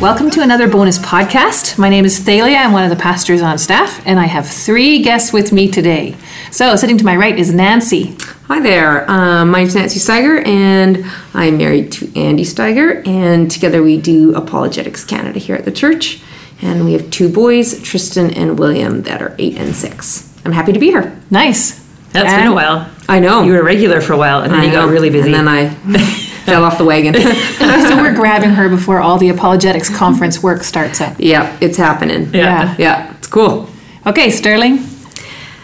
Welcome to another bonus podcast. My name is Thalia. I'm one of the pastors on staff, and I have three guests with me today. So, sitting to my right is Nancy. Hi there. Um, my name's Nancy Steiger, and I'm married to Andy Steiger, and together we do Apologetics Canada here at the church. And we have two boys, Tristan and William, that are eight and six. I'm happy to be here. Nice. That's been a while. I know. You were a regular for a while, and then I you got really busy. And then I fell off the wagon. so we're grabbing her before all the apologetics conference work starts up. yeah, it's happening. Yeah. Yeah, it's cool. Okay, Sterling.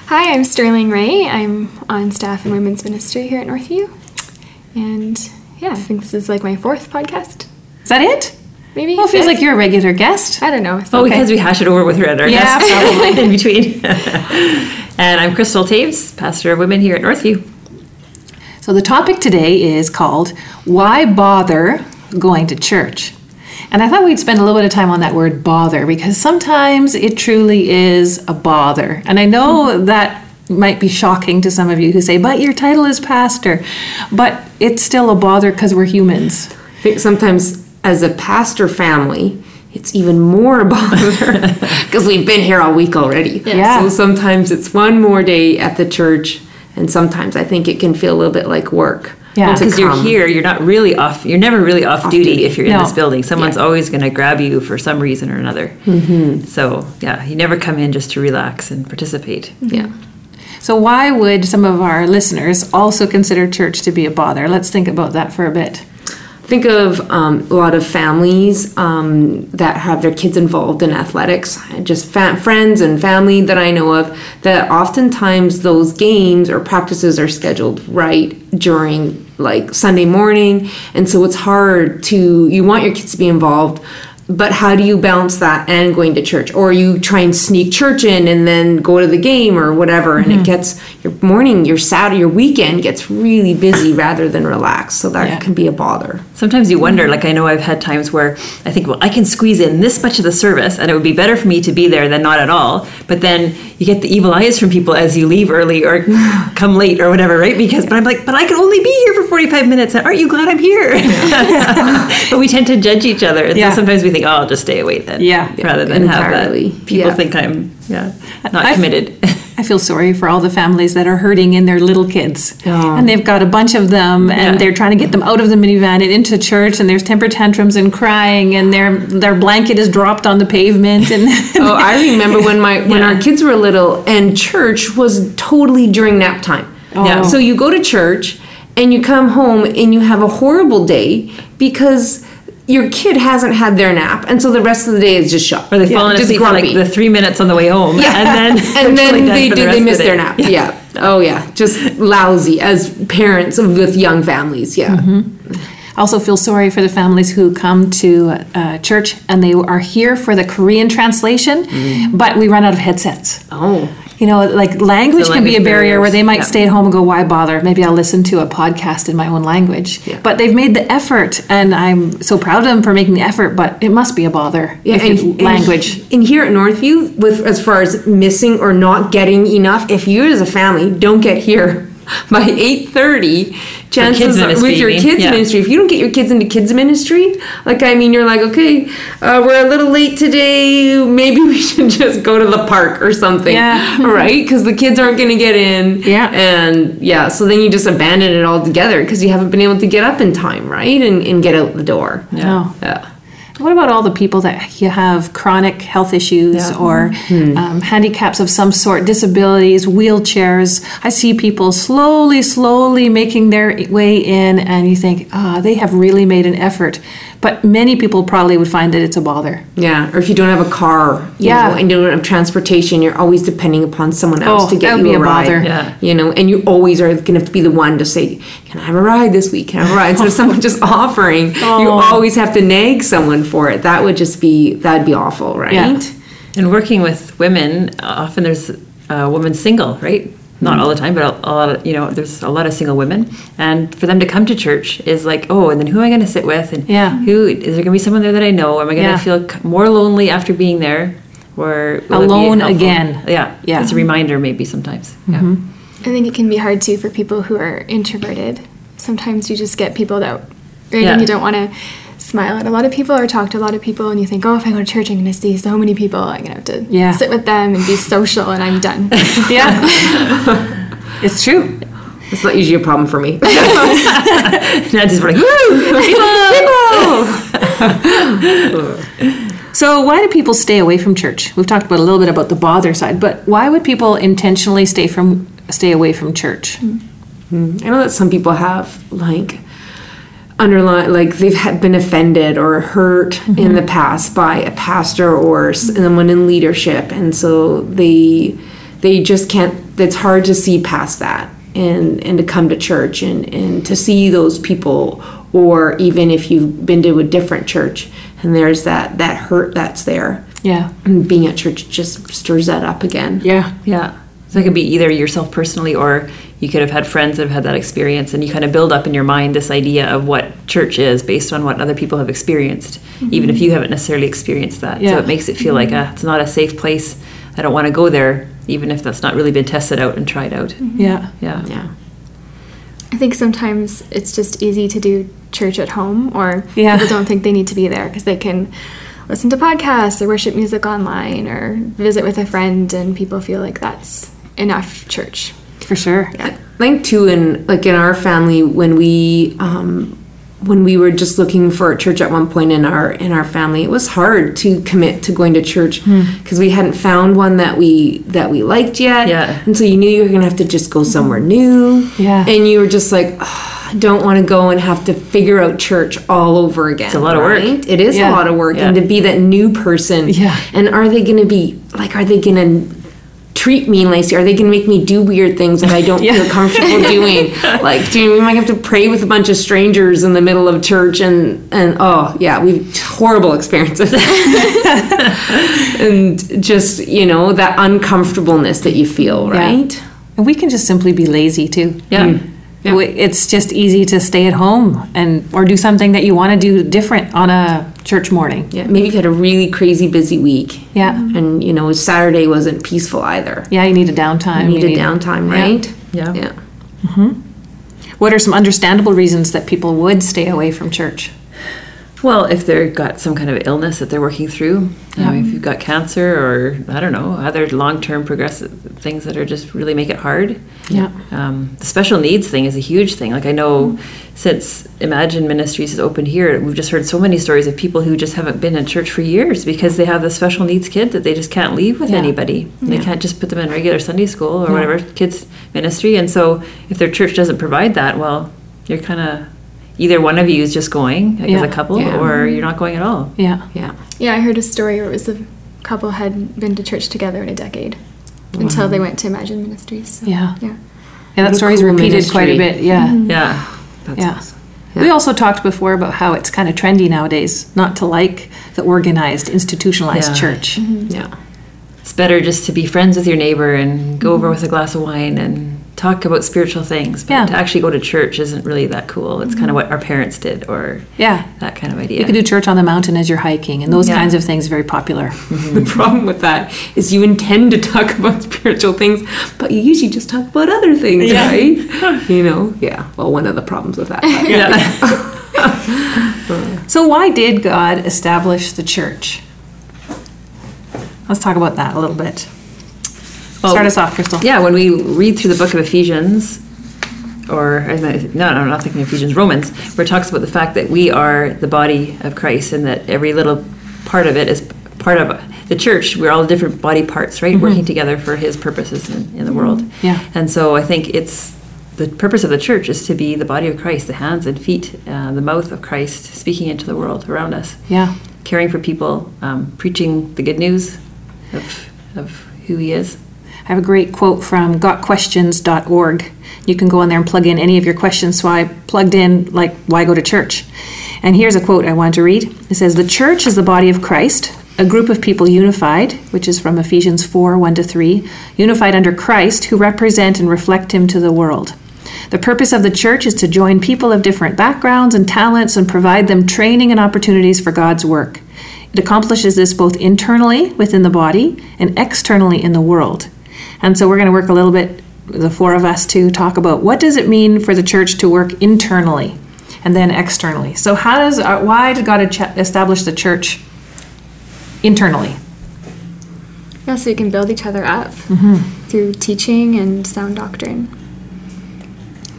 Hi, I'm Sterling Ray. I'm on staff in women's ministry here at Northview. And yeah, I think this is like my fourth podcast. Is that it? Maybe. Well, it feels like you're a regular guest. I don't know. oh, okay. because we hash it over with her at our Yeah, desk in between. and I'm Crystal Taves, pastor of women here at Northview. So the topic today is called Why Bother Going to Church? And I thought we'd spend a little bit of time on that word bother because sometimes it truly is a bother. And I know that might be shocking to some of you who say, but your title is pastor. But it's still a bother because we're humans. I think sometimes as a pastor family, it's even more a bother because we've been here all week already. Yeah. So sometimes it's one more day at the church, and sometimes I think it can feel a little bit like work. Yeah. Because you're here, you're not really off. You're never really off, duty, duty. if you're in this building. Someone's Yeah. always going to grab you for some reason or another. Mm-hmm. So yeah, you never come in just to relax and participate. Yeah. So, why would some of our listeners also consider church to be a bother? Let's think about that for a bit. Think of um, a lot of families um, that have their kids involved in athletics, just fa- friends and family that I know of, that oftentimes those games or practices are scheduled right during like Sunday morning. And so it's hard to, you want your kids to be involved. But how do you balance that and going to church? Or you try and sneak church in and then go to the game or whatever, and it mm-hmm. gets your morning, your Saturday, your weekend gets really busy rather than relaxed. So that Yeah. can be a bother. Sometimes you wonder, mm-hmm. like I know I've had times where I think, well, I can squeeze in this much of the service and it would be better for me to be there than not at all. But then you get the evil eyes from people as you leave early or come late or whatever, right? Because, but I'm like, but I can only be here for 45 minutes. Aren't you glad I'm here? but we tend to judge each other. And Yeah. so sometimes we think, oh, I'll just stay away then. Yeah. Rather than Entirely. have that. People Yeah. think I'm, yeah, not I've- committed. I feel sorry for all the families that are hurting in their little kids. Oh. And they've got a bunch of them and Yeah. they're trying to get them out of the minivan and into church and there's temper tantrums and crying and their their blanket is dropped on the pavement and Oh, I remember when my when our kids were little and church was totally during nap time. Oh. Yeah. So you go to church and you come home and you have a horrible day because your kid hasn't had their nap and so the rest of the day is just shut. Or they've Yeah, fallen just asleep for like the three minutes on the way home. Yeah. And then, and they're then they for the they of miss the their nap. Yeah. Oh yeah. Just lousy as parents of with young families. Yeah. I also feel sorry for the families who come to uh, church and they are here for the Korean translation, Mm. but we run out of headsets. Oh. You know, like language The can be a language barrier where they might yeah. stay at home and go, "Why bother? Maybe I'll listen to a podcast in my own language." Yeah. But they've made the effort, and I'm so proud of them for making the effort. But it must be a bother. Yeah, if and, and language. And here at Northview, with as far as missing or not getting enough, if you as a family don't get here by eight thirty, chances kids are, with your kids Yeah. ministry, if you don't get your kids into kids ministry, like I mean, you're like, okay, uh, we're a little late today. Maybe we should just go to the park or something, Yeah. right? Because the kids aren't going to get in, Yeah. and yeah, so then you just abandon it altogether because you haven't been able to get up in time, right, and, and get out the door. No. Yeah. What about all the people that you have chronic health issues Yeah. or Hmm. um, handicaps of some sort, disabilities, wheelchairs? I see people slowly, slowly making their way in, and you think, ah, they have really made an effort. But many people probably would find that it's a bother. Yeah, or if you don't have a car, you Yeah. know, and you don't have transportation, you're always depending upon someone else Oh, to get that would you be a a ride. bother. Yeah. You know, and you always are going to have to be the one to say, "Can I have a ride this week? Can I have a ride?" Instead of someone just offering, you Oh. always have to nag someone for it. That would just be that'd be awful, right? Yeah. And working with women, often there's a woman single, right? Not all the time, but a, a lot of, you know, there's a lot of single women. And for them to come to church is like, oh, and then who am I going to sit with? And Yeah. who, is there going to be someone there that I know? Am I going to Yeah. feel more lonely after being there? Or will it be Alone again. Yeah. Yeah. It's a reminder maybe sometimes. Yeah. Mm-hmm. I think it can be hard too for people who are introverted. Sometimes you just get people that right Yeah. and you don't want to smile at a lot of people or talk to a lot of people, and you think, oh, if I go to church, I'm going to see so many people. I'm going to have to Yeah. sit with them and be social, and I'm done. Yeah. it's true. It's not usually a problem for me. Not just like, woo! So, why do people stay away from church? We've talked about a little bit about the bother side, but why would people intentionally stay from stay away from church? Mm. Mm. I know that some people have like underline like they've been offended or hurt in mm-hmm. the past by a pastor or someone in leadership, and so they they just can't. It's hard to see past that and and to come to church and and to see those people, or even if you've been to a different church and there's that that hurt that's there. Yeah. And being at church just stirs that up again. Yeah. Yeah. So it could be either yourself personally or you could have had friends that have had that experience and you kind of build up in your mind this idea of what church is based on what other people have experienced, mm-hmm. even if you haven't necessarily experienced that. Yeah. So it makes it feel like a, it's not a safe place. I don't want to go there, even if that's not really been tested out and tried out. Mm-hmm. Yeah. Yeah. Yeah. I think sometimes it's just easy to do church at home, or Yeah. people don't think they need to be there because they can listen to podcasts or worship music online or visit with a friend, and people feel like that's enough church. For sure. Yeah. I think too, in like in our family, when we um, when we were just looking for a church at one point in our in our family, it was hard to commit to going to church because we hadn't found one that we that we liked yet. Yeah. and so you knew you were gonna have to just go somewhere new. Yeah. and you were just like. "Ah, I don't want to go and have to figure out church all over again. It's a lot of work. It is Yeah. a lot of work, Yeah. and to be that new person. Yeah. And are they going to be like? Are they going to treat me nicely? Are they going to make me do weird things that I don't Yeah. feel comfortable doing? Like, do you, we might have to pray with a bunch of strangers in the middle of church, and and oh yeah, we've horrible experiences, and just you know that uncomfortableness that you feel, Yeah. right? And we can just simply be lazy too. Yeah. Hmm. Yeah. We- It's just easy to stay at home and or do something that you want to do different on a church morning. Yeah, maybe you've had a really crazy busy week, Yeah. and you know Saturday wasn't peaceful either. Yeah, you need a downtime. You need a downtime, Yeah. right? Yeah. Yeah. Mm-hmm. What are some understandable reasons that people would stay away from church? Well, if they've got some kind of illness that they're working through, um, if you've got cancer or I don't know, other long-term progressive things that are just really make it hard. Yeah. Um, the special needs thing is a huge thing. Like I know since Imagine Ministries has opened here, we've just heard so many stories of people who just haven't been in church for years because they have the special needs kid that they just can't leave with Yeah. anybody. They can't just put them in regular Sunday school or Yeah. whatever kids ministry. And so if their church doesn't provide that, well, you're kind of either one of you is just going like, as a couple Yeah. or you're not going at all. Yeah. Yeah. Yeah, I heard a story where it was a couple had been to church together in a decade until they went to Imagine Ministries. So, Yeah. yeah. Yeah, that story's cool repeated quite a bit. Mm-hmm. Yeah. Yeah. That's Yeah. awesome. We also talked before about how it's kind of trendy nowadays not to like the organized, institutionalized Yeah. church. Mm-hmm. Yeah. It's better just to be friends with your neighbor and go over mm-hmm. with a glass of wine and talk about spiritual things. But Yeah. to actually go to church isn't really that cool. It's kind of mm-hmm. what our parents did or Yeah. that kind of idea. You could do church on the mountain as you're hiking, and those Yeah. kinds of things are very popular. Mm-hmm. The problem with that is you intend to talk about spiritual things, but you usually just talk about other things, Yeah. right? You know? Yeah. Well, one of the problems with that. yeah. So, why did God establish the church? Let's talk about that a little bit. Well, Start us off, Crystal. Yeah, when we read through the book of Ephesians, or I mean, no, no, I'm not thinking Ephesians, Romans, where it talks about the fact that we are the body of Christ and that every little part of it is part of the church. We're all different body parts, right? Working together for His purposes in, in the world. Yeah. And so I think it's the purpose of the church is to be the body of Christ, the hands and feet, uh, the mouth of Christ, speaking into the world around us, Yeah. caring for people, um, preaching the good news of, of who He is. I have a great quote from gotquestions.org. You can go in there and plug in any of your questions. So I plugged in, like, why go to church? And here's a quote I want to read. It says, The church is the body of Christ, a group of people unified, which is from Ephesians 4 1 to 3, unified under Christ, who represent and reflect Him to the world. The purpose of the church is to join people of different backgrounds and talents and provide them training and opportunities for God's work. It accomplishes this both internally within the body and externally in the world. And so we're going to work a little bit, the four of us, to talk about what does it mean for the church to work internally. and then externally. So, how does uh, why did God establish the church internally? Yeah, so you can build each other up Mm-hmm. through teaching and sound doctrine.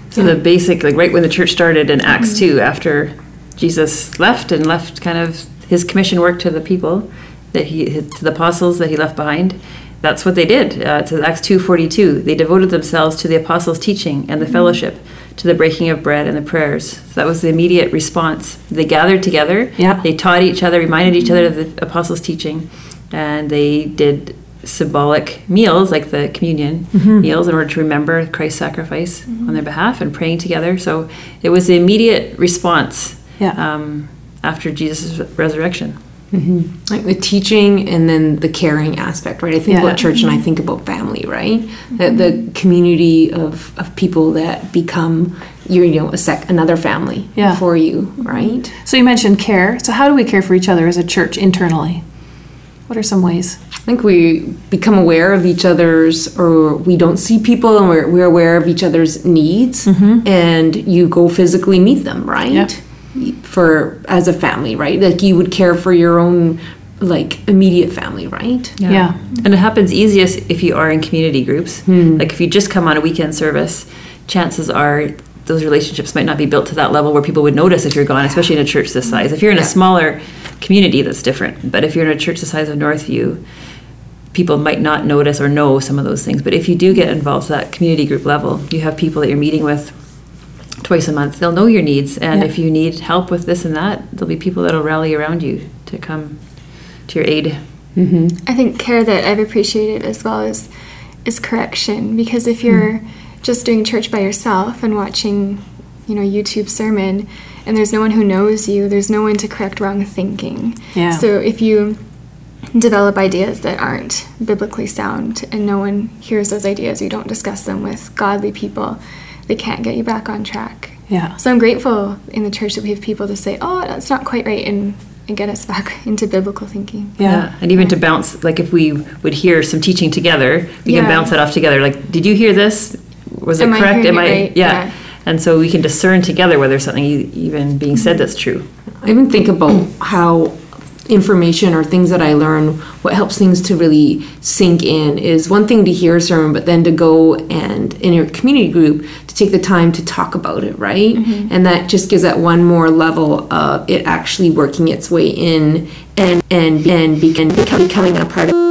So the basic, like right when the church started in Acts 2, after Jesus left and left kind of his commission work to the people, that he to the apostles that he left behind, that's what they did. Uh, it says Acts 2:42. They devoted themselves to the apostles' teaching and the fellowship, to the breaking of bread and the prayers. So that was the immediate response. They gathered together. Yeah. They taught each other, reminded each other of the apostles' teaching, and they did symbolic meals like the communion meals in order to remember Christ's sacrifice on their behalf and praying together. So it was the immediate response Yeah. um, after Jesus' resurrection. Mm-hmm. like the teaching and then the caring aspect right i think Yeah. about church and i mm-hmm. think about family right the, the mm-hmm. community of, of people that become you know a sec another family Yeah. for you right So, you mentioned care. So, how do we care for each other as a church internally? What are some ways? I think we become aware of each other's, or we don't see people and we're, we're aware of each other's needs, and you go physically meet them, right? Yep. For as a family, right? Like you would care for your own, like immediate family, right? Yeah. And it happens easiest if you are in community groups. Hmm. Like if you just come on a weekend service, chances are those relationships might not be built to that level where people would notice if you're gone, especially in a church this size. If you're in a smaller community, that's different. But if you're in a church the size of Northview, people might not notice or know some of those things. But if you do get involved to that community group level, you have people that you're meeting with twice a month. They'll know your needs, and Yeah. if you need help with this and that, there'll be people that'll rally around you to come to your aid. Mm-hmm. I think care that I've appreciated as well is is correction because if you're mm-hmm. just doing church by yourself and watching, you know, YouTube sermon and there's no one who knows you, there's no one to correct wrong thinking. Yeah. So if you develop ideas that aren't biblically sound and no one hears those ideas, you don't discuss them with godly people, they can't get you back on track. Yeah. So I'm grateful in the church that we have people to say, "Oh, that's not quite right," and, and get us back into biblical thinking. Yeah. And even to bounce, like if we would hear some teaching together, we can bounce that off together. Like, did you hear this? Was it Am I correct? hearing Am I? right? Yeah. Yeah. And so we can discern together whether something e- even being said mm-hmm. that's true. I even think about how information or things that I learn, what helps things to really sink in is one thing to hear a sermon, but then to go and in your community group to take the time to talk about it, right? Mm-hmm. And that just gives that one more level of it actually working its way in and and and begin becoming a part of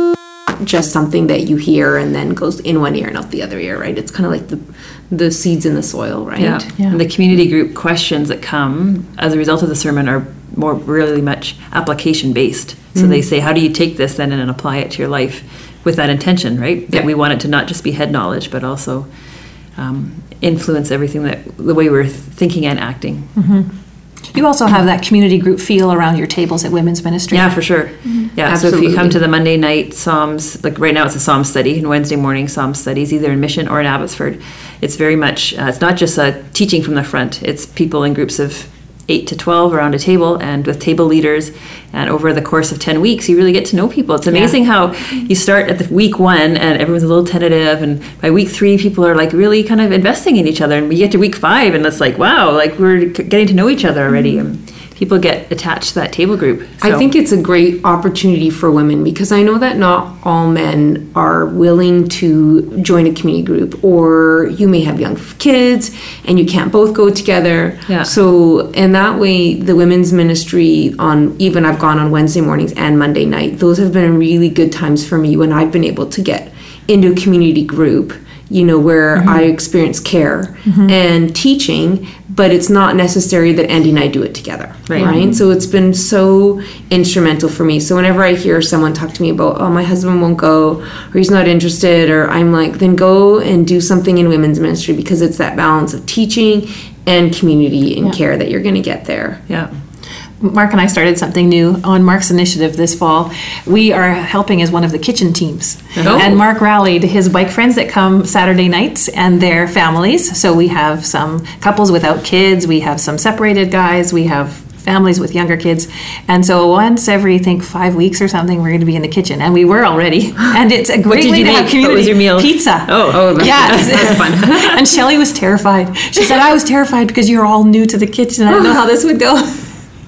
not just something that you hear and then goes in one ear and out the other ear, right? It's kind of like the the seeds in the soil, right? Yeah. Yeah. And the community group questions that come as a result of the sermon are more really much application based. So they say, how do you take this then and apply it to your life with that intention, right? That Yeah. we want it to not just be head knowledge, but also um, influence everything that the way we're thinking and acting. You also have that community group feel around your tables at Women's Ministry. Yeah, for sure. Yeah, so if you come to the Monday night Psalms, like right now it's a Psalm study, and Wednesday morning Psalm studies, either in Mission or in Abbotsford. It's very much, uh, it's not just a teaching from the front, it's people in groups of 8 to 12 around a table and with table leaders. And over the course of 10 weeks, you really get to know people. It's amazing how you start at the week one and everyone's a little tentative. And by week three, people are like really kind of investing in each other. And we get to week five and it's like, wow, like we're getting to know each other already. Mm-hmm. And people get attached to that table group. I think it's a great opportunity for women because I know that not all men are willing to join a community group, or you may have young kids and you can't both go together. Yeah. So, and that way, the women's ministry on even I've gone on Wednesday mornings and Monday night, those have been really good times for me when I've been able to get into a community group. You know, where mm-hmm. I experience care mm-hmm. and teaching, but it's not necessary that Andy and I do it together Right. right? Mm-hmm. So it's been so instrumental for me. So whenever I hear someone talk to me about, oh, my husband won't go, or he's not interested, or I'm like, then go and do something in women's ministry because it's that balance of teaching and community and care that you're going to get there. yeah. Mark and I started something new on Mark's initiative this fall. We are helping as one of the kitchen teams. Oh. And Mark rallied his bike friends that come Saturday nights and their families. So we have some couples without kids, we have some separated guys, we have families with younger kids. And so once every, I think, five weeks or something, we're going to be in the kitchen. And we were already. And it's a great did way you to make? have What community. was your meal? Pizza. Oh. Oh, that's, Yeah. that's fun. and Shelly was terrified. She said, I was terrified because you're all new to the kitchen. I don't know how this would go.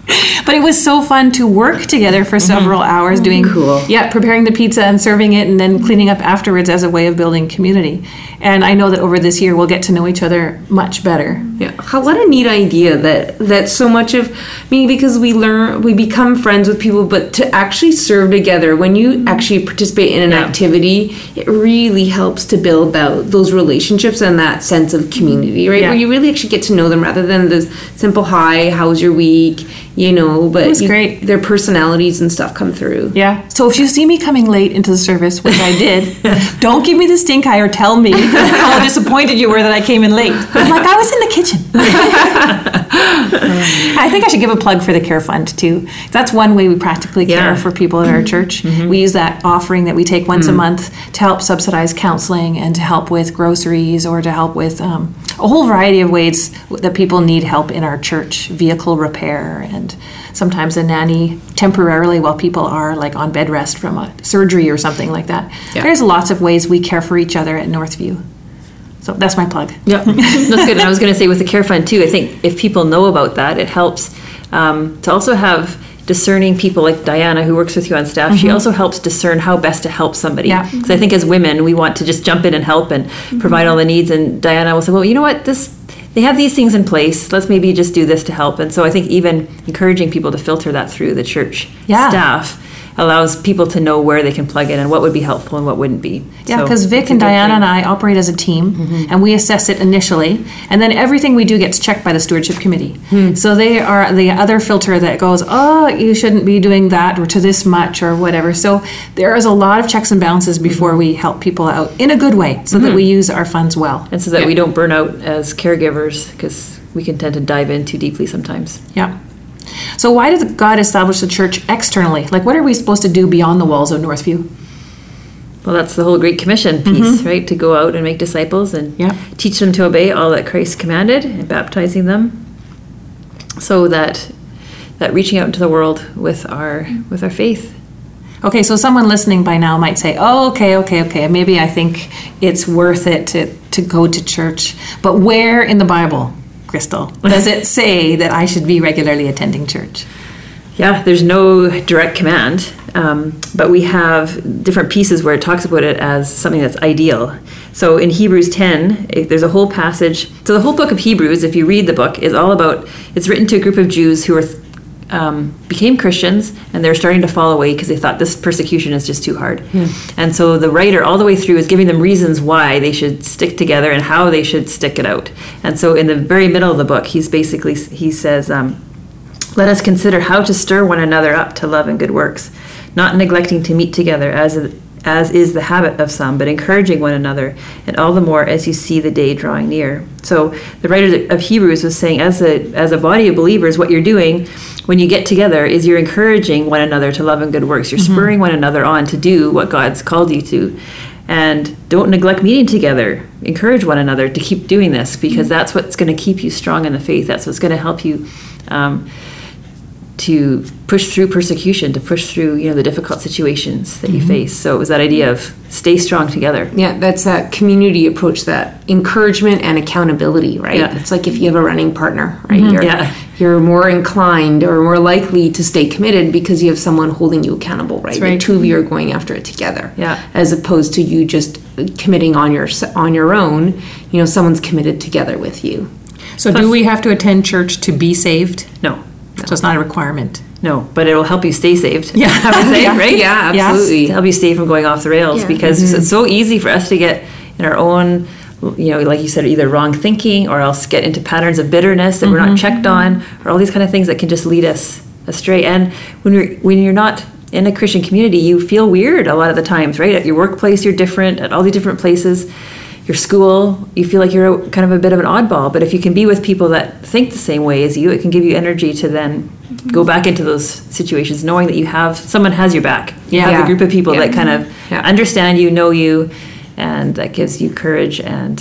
But it was so fun to work together for mm-hmm. several hours doing Cool. yeah, preparing the pizza and serving it and then cleaning up afterwards as a way of building community. And I know that over this year we'll get to know each other much better. Yeah, how, what a neat idea that that so much of I mean because we learn we become friends with people, but to actually serve together when you mm-hmm. actually participate in an Yeah. activity, it really helps to build out those relationships and that sense of community, right? Yeah. Where you really actually get to know them rather than the simple hi, how was your week, you know. But you- great. Their personalities and stuff come through. Yeah. So if you see me coming late into the service, which I did, don't give me the stink eye or tell me how disappointed you were that I came in late. I'm like, I was in the kitchen. I think I should give a plug for the Care Fund too. That's one way we practically care Yeah. for people at our mm-hmm. church. Mm-hmm. We use that offering that we take once a mm. month to help subsidize counseling and to help with groceries or to help with um, a whole variety of ways that people need help in our church, vehicle repair and sometimes a nanny temporarily while people are like on bed rest from a surgery or something like that. Yeah. There's lots of ways we care for each other at Northview. So that's my plug. Yeah, that's good. And I was going to say with the care fund too. I think if people know about that, it helps um, to also have discerning people like Diana, who works with you on staff. She also helps discern how best to help somebody. Yeah. Because I think as women, we want to just jump in and help and provide all the needs. And Diana will say, "Well, you know what? This they have these things in place. Let's maybe just do this to help." And so I think even encouraging people to filter that through the church Yeah. staff allows people to know where they can plug in and what would be helpful and what wouldn't be. Yeah, So because Vic and Diana thing. and I operate as a team, mm-hmm. and we assess it initially, and then everything we do gets checked by the stewardship committee. Hmm. So they are the other filter that goes, oh, you shouldn't be doing that, or to this much, or whatever. So there is a lot of checks and balances before mm-hmm. we help people out in a good way, so that mm-hmm. we use our funds well. and so that we don't burn out as caregivers because we can tend to dive in too deeply sometimes. Yeah. So why did God establish the church externally? Like, what are we supposed to do beyond the walls of Northview? Well, that's the whole Great Commission piece, right? To go out and make disciples and Mm-hmm. Yeah. teach them to obey all that Christ commanded and baptizing them, so that that reaching out into the world with our with our faith. Okay, so someone listening by now might say, "Oh, okay, okay, okay. Maybe I think it's worth it to to go to church." But where in the Bible, Crystal, does it say that I should be regularly attending church? Yeah, there's no direct command, um, but we have different pieces where it talks about it as something that's ideal. So in Hebrews 10, if there's a whole passage. So the whole book of Hebrews, if you read the book, is all about. It's written to a group of Jews who are um, became Christians and they're starting to fall away because they thought this persecution is just too hard. And so the writer, all the way through, is giving them reasons why they should stick together and how they should stick it out. And so in the very middle of the book, he's basically he says. Um, let us consider how to stir one another up to love and good works, not neglecting to meet together as as is the habit of some, but encouraging one another, and all the more as you see the day drawing near. So the writer of Hebrews was saying, as a as a body of believers, what you're doing when you get together is you're encouraging one another to love and good works. You're spurring one another on to do what God's called you to. And don't neglect meeting together. Encourage one another to keep doing this because that's what's going to keep you strong in the faith. That's what's going to help you um, to push through persecution, to push through you know the difficult situations that you mm-hmm. face. So it was that idea of stay strong together. Yeah, that's that community approach, that encouragement and accountability, right? Yeah. It's like if you have a running partner, right? Mm-hmm. You're, Yeah. you're more inclined or more likely to stay committed because you have someone holding you accountable, right? right. The two of you are mm-hmm. going after it together. Yeah. As opposed to you just committing on your on your own. You know, someone's committed together with you. So, do we have to attend church to be saved? No, So it's not a requirement. no, but it will help you stay saved. Yeah. I would say, Yeah. right? Yeah, absolutely. to help you stay from going off the rails Yeah. because it's mm-hmm. so easy for us to get in our own you know like you said either wrong thinking or else get into patterns of bitterness that we're not mm-hmm. checked mm-hmm. on or all these kind of things that can just lead us astray and when you're when you're not in a christian community you feel weird a lot of the times right at your workplace you're different at all these different places your school you feel like you're a, kind of a bit of an oddball but if you can be with people that think the same way as you it can give you energy to then go back into those situations knowing that you have someone has your back you have Yeah. a group of people Yeah. that kind of Yeah. understand you know you and that gives you courage and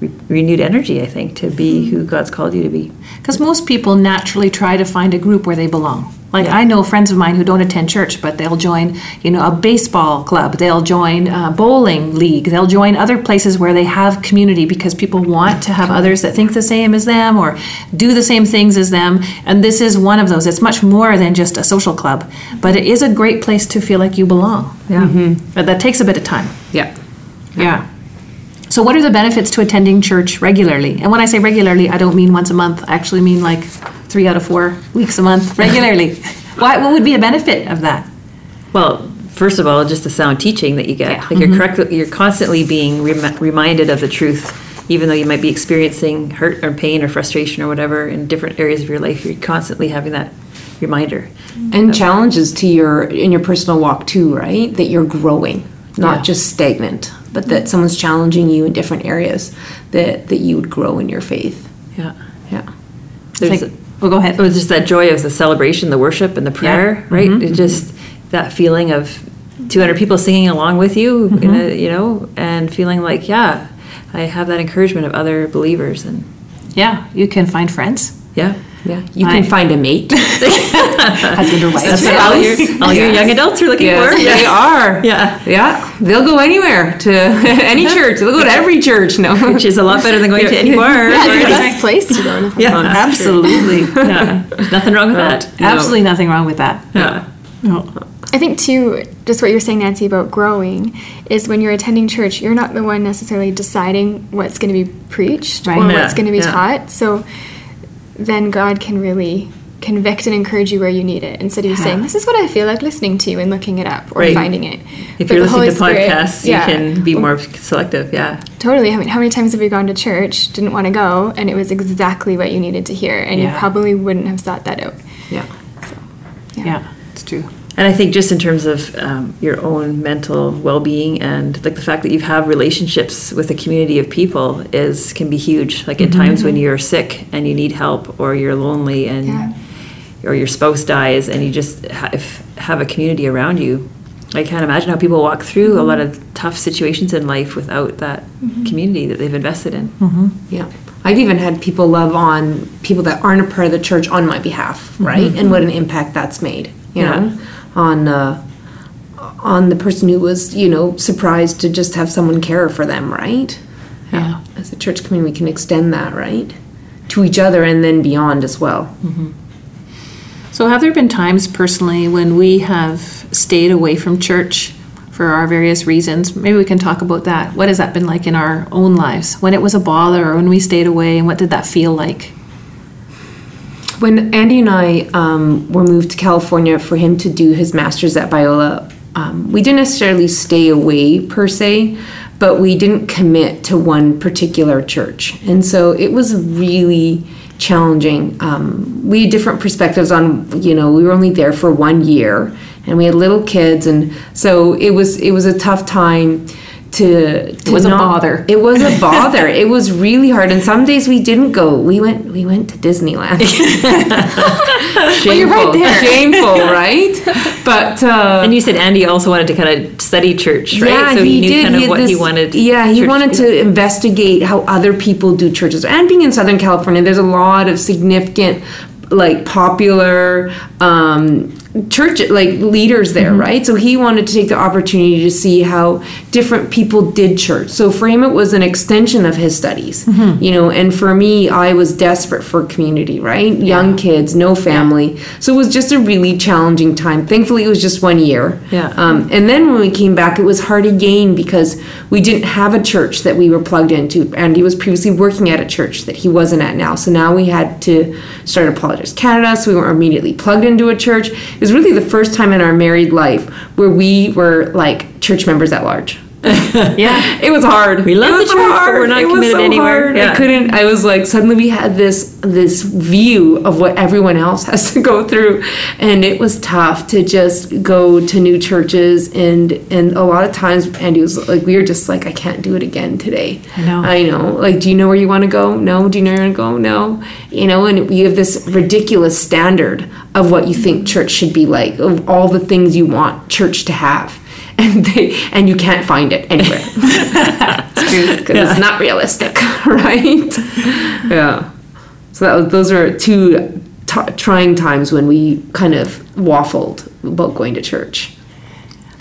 re- renewed energy. I think to be who God's called you to be. Because most people naturally try to find a group where they belong. Like I know friends of mine who don't attend church, but they'll join, you know, a baseball club. They'll join a bowling league. They'll join other places where they have community because people want to have others that think the same as them or do the same things as them. And this is one of those. It's much more than just a social club, but it is a great place to feel like you belong. Yeah. But that takes a bit of time. Yeah. Yeah. So, what are the benefits to attending church regularly? And when I say regularly, I don't mean once a month. I actually mean like three out of four weeks a month regularly. Why, what would be a benefit of that? Well, first of all, just the sound teaching that you get. Like Mm-hmm. you're correct. You're constantly being rem- reminded of the truth, even though you might be experiencing hurt or pain or frustration or whatever in different areas of your life. You're constantly having that reminder. and challenges to your in your personal walk too right that you're growing not Yeah. just stagnant but that someone's challenging you in different areas that that you would grow in your faith. Yeah. yeah. There's Like, well, go ahead. It was just that joy of the celebration, the worship, and the prayer, right? Mm-hmm. It just that feeling of 200 people singing along with you, in mm-hmm. a, you know, and feeling like, yeah, I have that encouragement of other believers, and Yeah, you can find friends, yeah, yeah you can I- find a mate husband or wife. that's what all your all your young adults are looking yes, for. they are Yeah. yeah they'll go anywhere to any uh-huh. church they'll go to every church no Which is a lot better than going to any bar. Yeah, it's the best place to go. To Yeah, Absolutely. yeah. Nothing wrong with that. Absolutely nothing wrong with that. Yeah. No. I think too, just what you're saying, Nancy, about growing, is when you're attending church, you're not the one necessarily deciding what's going to be preached Right. or Yeah, what's going to be yeah. taught. So then God can really convict and encourage you where you need it instead of you saying, "This is what I feel like listening to," and looking it up or Right. finding it. If But you're the listening Holy to Spirit- podcasts, yeah. you can be more selective. Yeah. Totally. I mean, how many times have you gone to church, didn't want to go, and it was exactly what you needed to hear, and Yeah. you probably wouldn't have sought that out. yeah Yeah, it's true. And I think just in terms of um, your own mental well-being and like the fact that you have relationships with a community of people is can be huge. Like at mm-hmm. times when you're sick and you need help, or you're lonely and Yeah. or your spouse dies, and you just ha- if, have a community around you. I can't imagine how people walk through a lot of mm-hmm. tough situations in life without that mm-hmm. community that they've invested in. Yeah. I've even had people love on people that aren't a part of the church on my behalf, right? And what an impact that's made, you Yeah. know, on uh, on the person who was, you know, surprised to just have someone care for them, right? Yeah. As a church community, we can extend that, right, to each other and then beyond as well. So, have there been times personally when we have stayed away from church for our various reasons? Maybe we can talk about that. What has that been like in our own lives? When it was a bother or when we stayed away, and what did that feel like? When Andy and I um, were moved to California for him to do his master's at Biola, um, we didn't necessarily stay away per se, but we didn't commit to one particular church. And so it was really challenging. Um, we had different perspectives on, you know, we were only there for one year and we had little kids. And so it was, it was a tough time to, to was a not- bother. It was a bother. it was really hard. And some days we didn't go. We went, we went to Disneyland. Shameful, you're right there. Shameful, right? But uh, And you said Andy also wanted to kind of study church, right? yeah, so he, knew kind of what he this- wanted. Yeah, he wanted be. to investigate how other people do churches. And being in Southern California, there's a lot of significant, like popular um, church like leaders there, Mm-hmm. right? So he wanted to take the opportunity to see how different people did church. So for him, it was an extension of his studies, Mm-hmm. you know. And for me, I was desperate for community, right? Young kids, no family, so it was just a really challenging time. Thankfully, it was just one year. Yeah. Um, and then when we came back, it was hard again because we didn't have a church that we were plugged into. Andy was previously working at a church that he wasn't at now. So now we had to start Apologetics Canada. So we weren't immediately plugged into a church. It was really the first time in our married life where we were like church members at large. Yeah. It was hard. We love the church, but we're not It was committed anywhere. hard. Yeah. I couldn't. I was like, suddenly we had this this view of what everyone else has to go through, and it was tough to just go to new churches. And and a lot of times, Andy was like, we were just like, I can't do it again today. I know. I know. Like, do you know where you want to go? No. Do you know where you want to go? No. You know, and we have this ridiculous standard of what you think church should be like, of all the things you want church to have. And they and you can't find it anywhere. true. because it's not realistic, right? yeah. So that was, those are two t- trying times when we kind of waffled about going to church.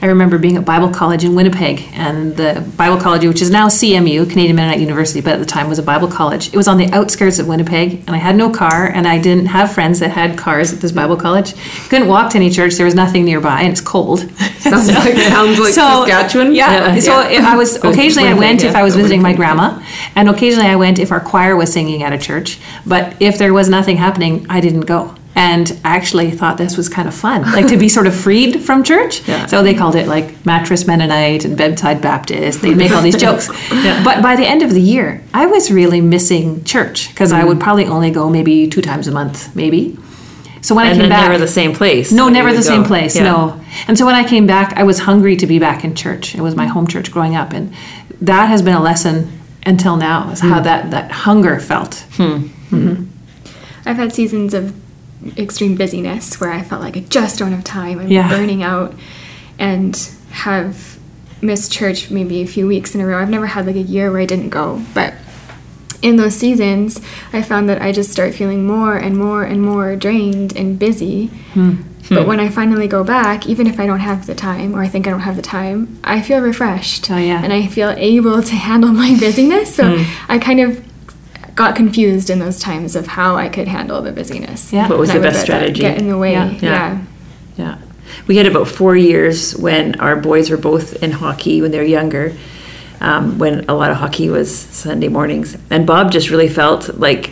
I remember being at Bible College in Winnipeg, and the Bible College, which is now CMU, Canadian Mennonite University, but at the time was a Bible college. It was on the outskirts of Winnipeg, and I had no car, and I didn't have friends that had cars at this Bible college. Couldn't walk to any church. There was nothing nearby, and it's cold. Sounds like sounds like Saskatchewan. Yeah. Yeah. So I was occasionally I went if. I was visiting my grandma, and occasionally I went if our choir was singing at a church. But if there was nothing happening, I didn't go. And I actually thought this was kind of fun, like to be sort of freed from church. Yeah. So they called it like mattress Mennonite and bedside Baptist. They'd make all these jokes. But by the end of the year, I was really missing church because I would mm. probably only go maybe two times a month, maybe. So when I came then back, never the same place. no, never would the same place. Yeah. No. And so when I came back, I was hungry to be back in church. It was my home church growing up, and that has been a lesson until now. Is Hmm. how mm. that that hunger felt. Hmm. Mm-hmm. I've had seasons of extreme busyness where I felt like I just don't have time. I'm Yeah. burning out and have missed church maybe a few weeks in a row. I've never had like a year where I didn't go, but in those seasons, I found that I just start feeling more and more and more drained and busy. Hmm. But when I finally go back, even if I don't have the time or I think I don't have the time, I feel refreshed. Oh, yeah. And I feel able to handle my busyness. So I kind of got confused in those times of how I could handle the busyness. Yeah. What was And the would best let strategy? Get in the way. Yeah. Yeah. Yeah. Yeah. We had about four years when our boys were both in hockey when they were younger, um, when a lot of hockey was Sunday mornings. And Bob just really felt like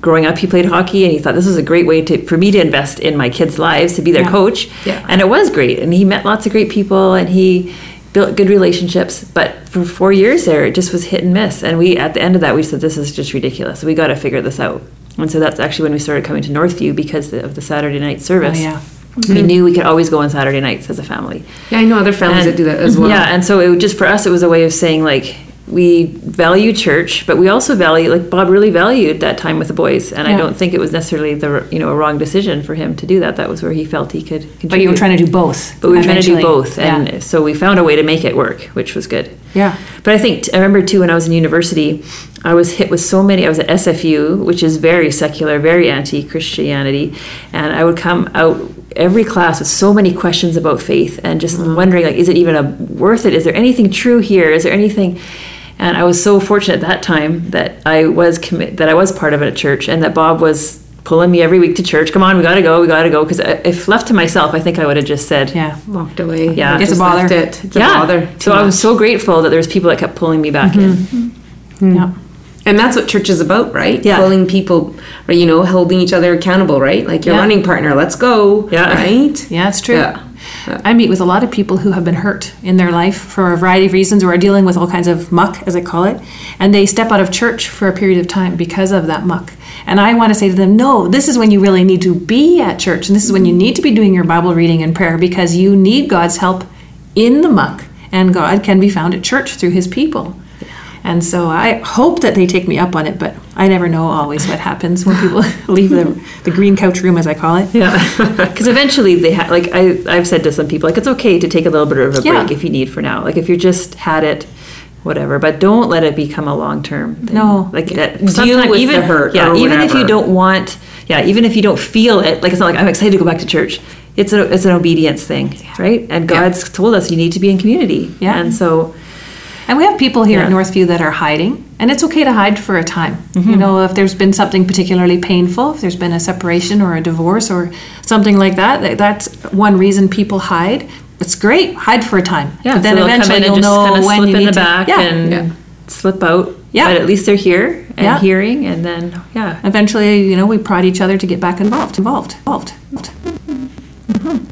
growing up he played hockey and he thought this was a great way to for me to invest in my kids' lives to be their Yeah. coach. Yeah. And it was great. And he met lots of great people and he built good relationships. But for four years there it just was hit and miss. And we at the end of that we said this is just ridiculous. We gotta figure this out. And so that's actually when we started coming to Northview because of the Saturday night service. Oh, yeah. We mm-hmm. knew we could always go on Saturday nights as a family. Yeah, I know other families And- that do that as well. Yeah, and so it just for us, it was a way of saying like we value church, but we also value like Bob really valued that time with the boys, and I don't think it was necessarily the you know a wrong decision for him to do that. That was where he felt he could. Contribute. But you were trying to do both. But we were trying to do both, and yeah. so we found a way to make it work, which was good. yeah. But I think I remember too when I was in university, I was hit with so many. I was at SFU, which is very secular, very anti-Christianity, and I would come out every class with so many questions about faith and just mm-hmm. wondering like, is it even a, worth it? Is there anything true here? Is there anything? And I was so fortunate at that time that I was commit that I was part of it at church, and that Bob was pulling me every week to church. Come on, we got to go, we got to go. Because uh, if left to myself, I think I would have just said, Yeah. Walked away. Yeah. and It's a just bother. left It. It's a yeah. bother. So Too I was so grateful that there was people that kept pulling me back in. Mm-hmm. Mm-hmm. Yeah. And that's what church is about, right? Yeah. Pulling people, or, you know, holding each other accountable, right? Like your Yeah. running partner, let's go. Yeah. Right? Yeah, it's true. Yeah. I meet with a lot of people who have been hurt in their life for a variety of reasons or are dealing with all kinds of muck, as I call it, and they step out of church for a period of time because of that muck. And I want to say to them, no, this is when you really need to be at church, and this is when you need to be doing your Bible reading and prayer because you need God's help in the muck, and God can be found at church through his people. And so I hope that they take me up on it, but I never know always what happens when people leave the, the green couch room, as I call it. Yeah, because eventually they have. Like I, I've said to some people, like it's okay to take a little bit of a Yeah. break if you need for now. Like if you just had it, whatever. But don't let it become a long term. No. like that. Deal with even the hurt Yeah, even if you don't want. Yeah, even if you don't feel it, like it's not like I'm excited to go back to church. It's a, it's an obedience thing, right? And Yeah. God's told us you need to be in community. Yeah. and so And we have people here at Northview that are hiding, and it's okay to hide for a time. Mm-hmm. You know, if there's been something particularly painful, if there's been a separation or a divorce or something like that, that- that's one reason people hide. It's great, hide for a time. yeah, but then so eventually come in you'll just know kind of when slip you in need the to. back yeah. and Yeah. slip out. Yeah. but at least they're here and Yeah. hearing, and then yeah. eventually, you know, we prod each other to get back involved, involved, involved. Mhm.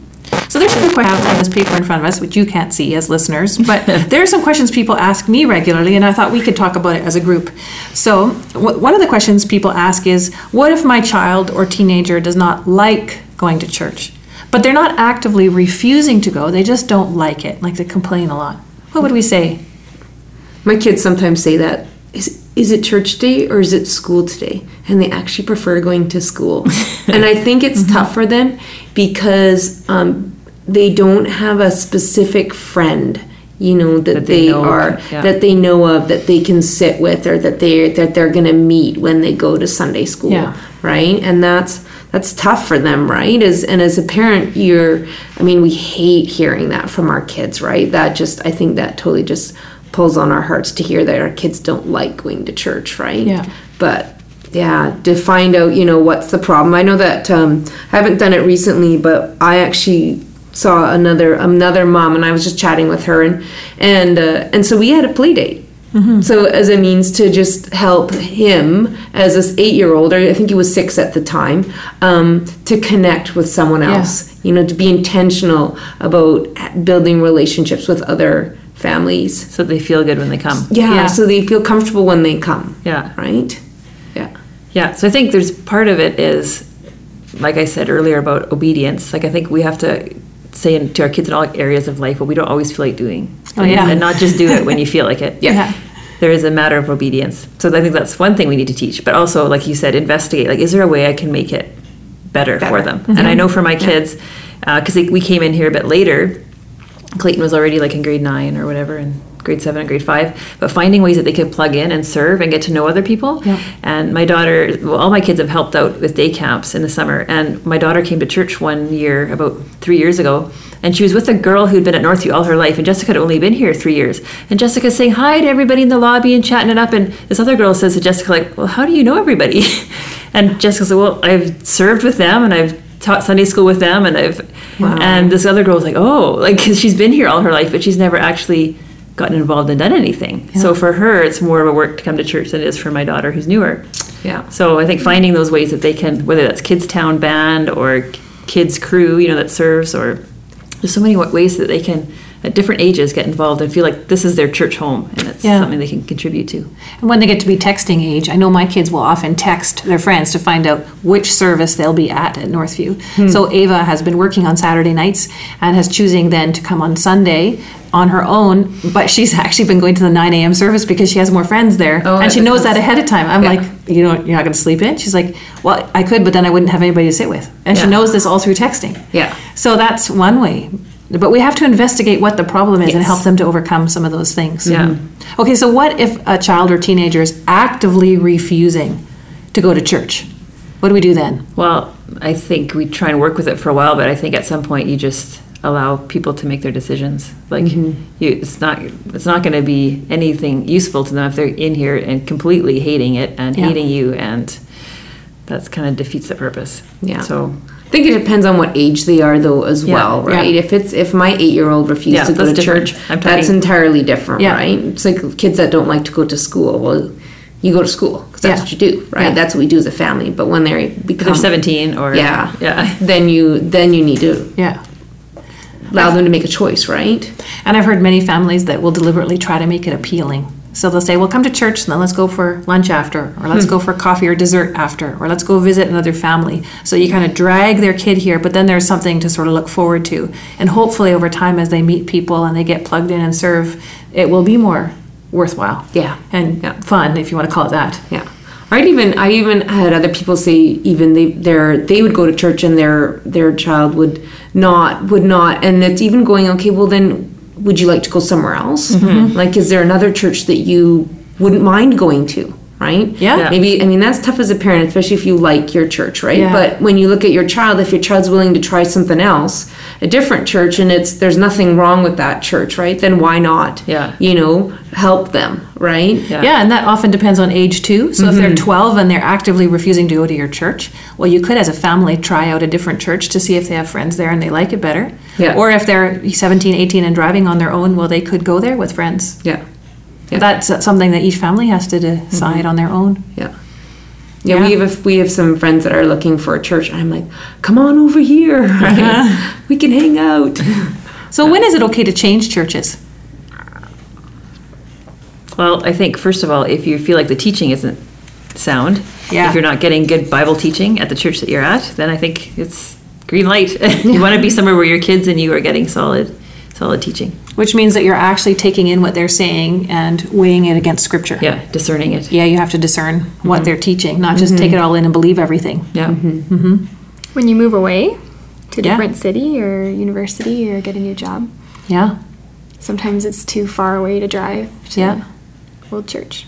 So there's some questions on this paper in front of us, which you can't see as listeners, but there are some questions people ask me regularly, and I thought we could talk about it as a group. So w- one of the questions people ask is, what if my child or teenager does not like going to church, but they're not actively refusing to go, they just don't like it, like they complain a lot. What would we say? My kids sometimes say that. Is, is it church day or is it school today? And they actually prefer going to school. and I think it's tough for them because um, they don't have a specific friend you know that, That they they, know, are yeah. that they know of that they can sit with or that they that they're going to meet when they go to Sunday school Yeah. right and that's that's tough for them right as and as a parent you're i mean we hate hearing that from our kids right that just i think that totally just pulls on our hearts to hear that our kids don't like going to church right Yeah. but yeah to find out you know what's the problem i know that um, i haven't done it recently but i actually saw another another mom and i was just chatting with her and and uh, and so we had a play date so as a means to just help him as this eight year old or i think he was six at the time um, to connect with someone Yeah. else you know to be intentional about building relationships with other families So they feel good when they come. yeah, Yeah. so they feel comfortable when they come Yeah. right yeah Yeah, so I think there's part of it is, like I said earlier about obedience. Like I think we have to say in- to our kids in all areas of life what we don't always feel like doing. Oh, yeah. And not just do it when you feel like it. Yeah. There is a matter of obedience. So I think that's one thing we need to teach. But also, like you said, investigate. Like, is there a way I can make it better, for Better. them? Mm-hmm. And I know for my kids, uh, because we came in here a bit later, Clayton was already like in grade nine or whatever, and grade seven and grade five. But finding ways that they could plug in and serve and get to know other people. Yeah. And my daughter, well, all my kids have helped out with day camps in the summer. And my daughter came to church one year, about three years ago, and she was with a girl who'd been at Northview all her life. And Jessica had only been here three years. And Jessica's saying hi to everybody in the lobby and chatting it up. And this other girl says to Jessica, like, well, how do you know everybody? and Jessica said, well, I've served with them and I've taught Sunday school with them. And I've, Wow. and this other girl was like, oh, like, 'cause she's been here all her life, but she's never actually gotten involved and done anything. So for her, it's more of a work to come to church than it is for my daughter who's newer. yeah So I think finding those ways that they can, whether that's Kids Town Band or Kids Crew, you know, that serves, or there's so many ways that they can, at different ages, get involved and feel like this is their church home and it's Yeah. something they can contribute to. And when they get to be texting age, I know my kids will often text their friends to find out which service they'll be at at Northview. Hmm. So Ava has been working on Saturday nights and has choosing then to come on Sunday on her own, but she's actually been going to the 9 a.m. service because she has more friends there. Oh, and she knows that ahead of time. I'm Yeah. like, you know, you're not going to sleep in? She's like, well, I could, but then I wouldn't have anybody to sit with. And she knows this all through texting. Yeah. So that's one way. But we have to investigate what the problem is and help them to overcome some of those things. Yeah. Mm-hmm. Okay, so what if a child or teenager is actively refusing to go to church? What do we do then? Well, I think we try and work with it for a while, but I think at some point you just allow people to make their decisions. Like mm-hmm. you, it's not it's not going to be anything useful to them if they're in here and completely hating it and Yeah. hating you, and that's kind of defeats the purpose. Yeah. So I think it depends on what age they are, though, as Yeah, well, yeah. right? If it's if my eight-year-old refused Yeah, to go to different. church, I'm that's entirely different, Yeah. right? It's like kids that don't like to go to school. Well, you go to school because that's Yeah. what you do, right? Yeah. That's what we do as a family. But when they become they're 17 or yeah, yeah. then you then you need to Yeah. allow them to make a choice, right? And I've heard many families that will deliberately try to make it appealing. So they'll say, well, come to church and then let's go for lunch after, or let's hmm. go for coffee or dessert after, or let's go visit another family. So you kind of drag their kid here, but then there's something to sort of look forward to. And hopefully over time, as they meet people and they get plugged in and serve, it will be more worthwhile. Yeah. And Yeah. fun, if you want to call it that. Yeah. I'd even I even had other people say even they their they would go to church and their their child would not would not and it's even going okay well then would you like to go somewhere else Mm-hmm. like is there another church that you wouldn't mind going to right Yeah. Yeah. maybe I mean that's tough as a parent especially if you like your church right Yeah. but when you look at your child if your child's willing to try something else a different church and it's there's nothing wrong with that church right then why not Yeah. you know help them right Yeah. Yeah, and that often depends on age too. So if they're mm-hmm. 12 and they're actively refusing to go to your church, well, you could, as a family, try out a different church to see if they have friends there and they like it better. Yeah. Or if they're 17, 18 and driving on their own, well, they could go there with friends. yeah Yeah. That's something that each family has to decide mm-hmm. on their own. Yeah. Yeah, Yeah. we have we have some friends that are looking for a church, and I'm like, come on over here, right? Uh-huh. we can hang out. So when is it okay to change churches? Well, I think first of all, if you feel like the teaching isn't sound, Yeah. if you're not getting good Bible teaching at the church that you're at, then I think it's green light. you want to be somewhere where your kids and you are getting solid, solid teaching. Which means that you're actually taking in what they're saying and weighing it against scripture. Yeah, discerning it. Yeah, you have to discern what mm-hmm. they're teaching, not just take mm-hmm. it all in and believe everything. Yeah. Mm-hmm. When you move away to a Yeah. different city or university or get a new job, Yeah. sometimes it's too far away to drive to Yeah. Old Church.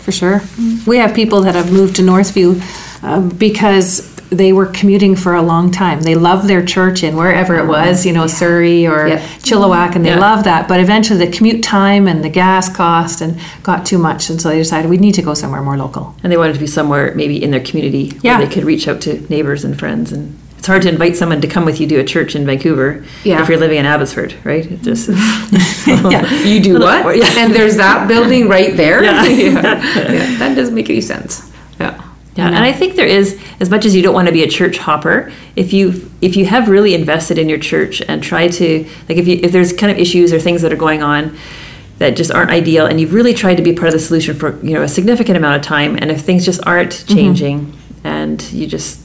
For sure. We have people that have moved to Northview uh, because they were commuting for a long time. They loved their church in wherever it was, you know, Surrey or Yep. Chilliwack, and they Yeah. love that. But eventually the commute time and the gas cost and got too much. And so they decided we need to go somewhere more local. And they wanted to be somewhere maybe in their community Yeah. where they could reach out to neighbors and friends. And it's hard to invite someone to come with you to a church in Vancouver Yeah. if you're living in Abbotsford, right? It just yeah. You do what? Yeah. And there's that building right there. Yeah. Yeah, That doesn't make any sense. Yeah. And I think there is as much as you don't want to be a church hopper. If you if you have really invested in your church and try to like if you if there's kind of issues or things that are going on that just aren't ideal, and you've really tried to be part of the solution for you know a significant amount of time, and if things just aren't mm-hmm. changing, and you just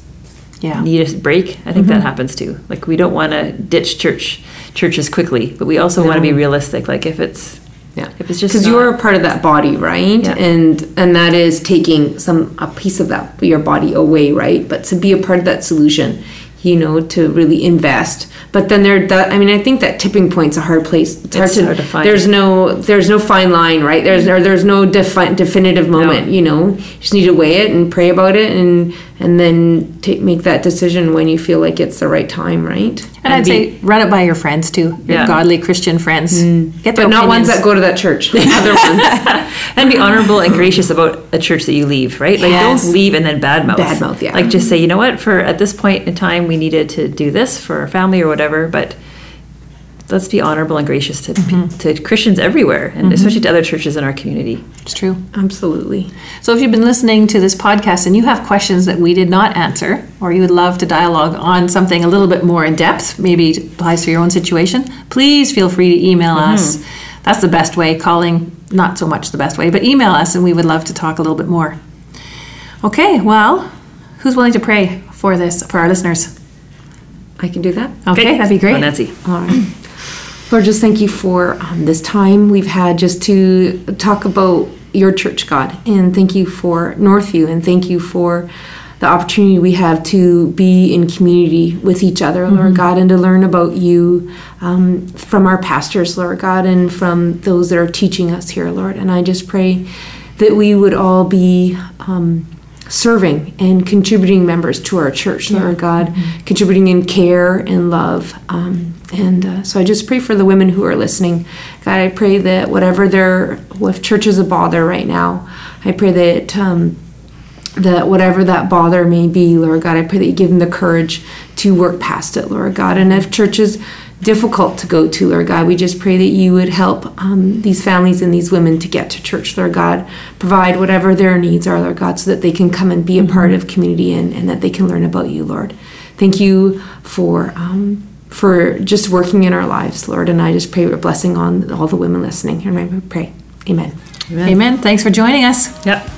Yeah. need a break, I think that mm-hmm. happens too. Like we don't want to ditch church churches quickly, but we also want to be realistic. Like if it's Yeah, If it's just because you're a part of that body, right? Yeah. And and that is taking some a piece of that your body away, right? But to be a part of that solution, you know, to really invest. But then there, that I mean, I think that tipping point's a hard place. It's, It's hard to find. There's no there's no fine line, right? There's there, there's no defi- definitive moment. You know, you just need to weigh it and pray about it, and and then take make that decision when you feel like it's the right time, right? And I'd be- say run it by your friends too, your Yeah. godly Christian friends. Mm. Get their But not ones that go to that church. Other ones. and be honorable and gracious about a church that you leave, right? Like Yes. don't leave and then badmouth. Badmouth, yeah. Like just mm-hmm. say, you know what, for at this point in time, we needed to do this for our family or whatever, but let's be honorable and gracious to mm-hmm. to Christians everywhere, and mm-hmm. especially to other churches in our community. It's true. Absolutely. So if you've been listening to this podcast and you have questions that we did not answer, or you would love to dialogue on something a little bit more in depth, maybe it applies to your own situation, please feel free to email mm-hmm. us. That's the best way. Calling, not so much the best way, but email us and we would love to talk a little bit more. Okay, well, who's willing to pray for this, for our listeners? I can do that. Okay, that'd be great. Oh, Nancy. All right. Lord, just thank you for um, this time we've had just to talk about your church, God. And thank you for Northview. And thank you for the opportunity we have to be in community with each other, Lord God, and to learn about you um, from our pastors, Lord God, and from those that are teaching us here, Lord. And I just pray that we would all be. Um, serving and contributing members to our church, Lord God, contributing in care and love. Um, and uh, so I just pray for the women who are listening. God, I pray that whatever their, if church is a bother right now, I pray that. Um, that whatever that bother may be, Lord God, I pray that you give them the courage to work past it, Lord God. And if church is difficult to go to, Lord God, we just pray that you would help um, these families and these women to get to church, Lord God. Provide whatever their needs are, Lord God, so that they can come and be a part of community and, and that they can learn about you, Lord. Thank you for. Um, for just working in our lives, Lord, and I just pray a blessing on all the women listening. And I pray, Amen. Amen. Thanks for joining us. Yep.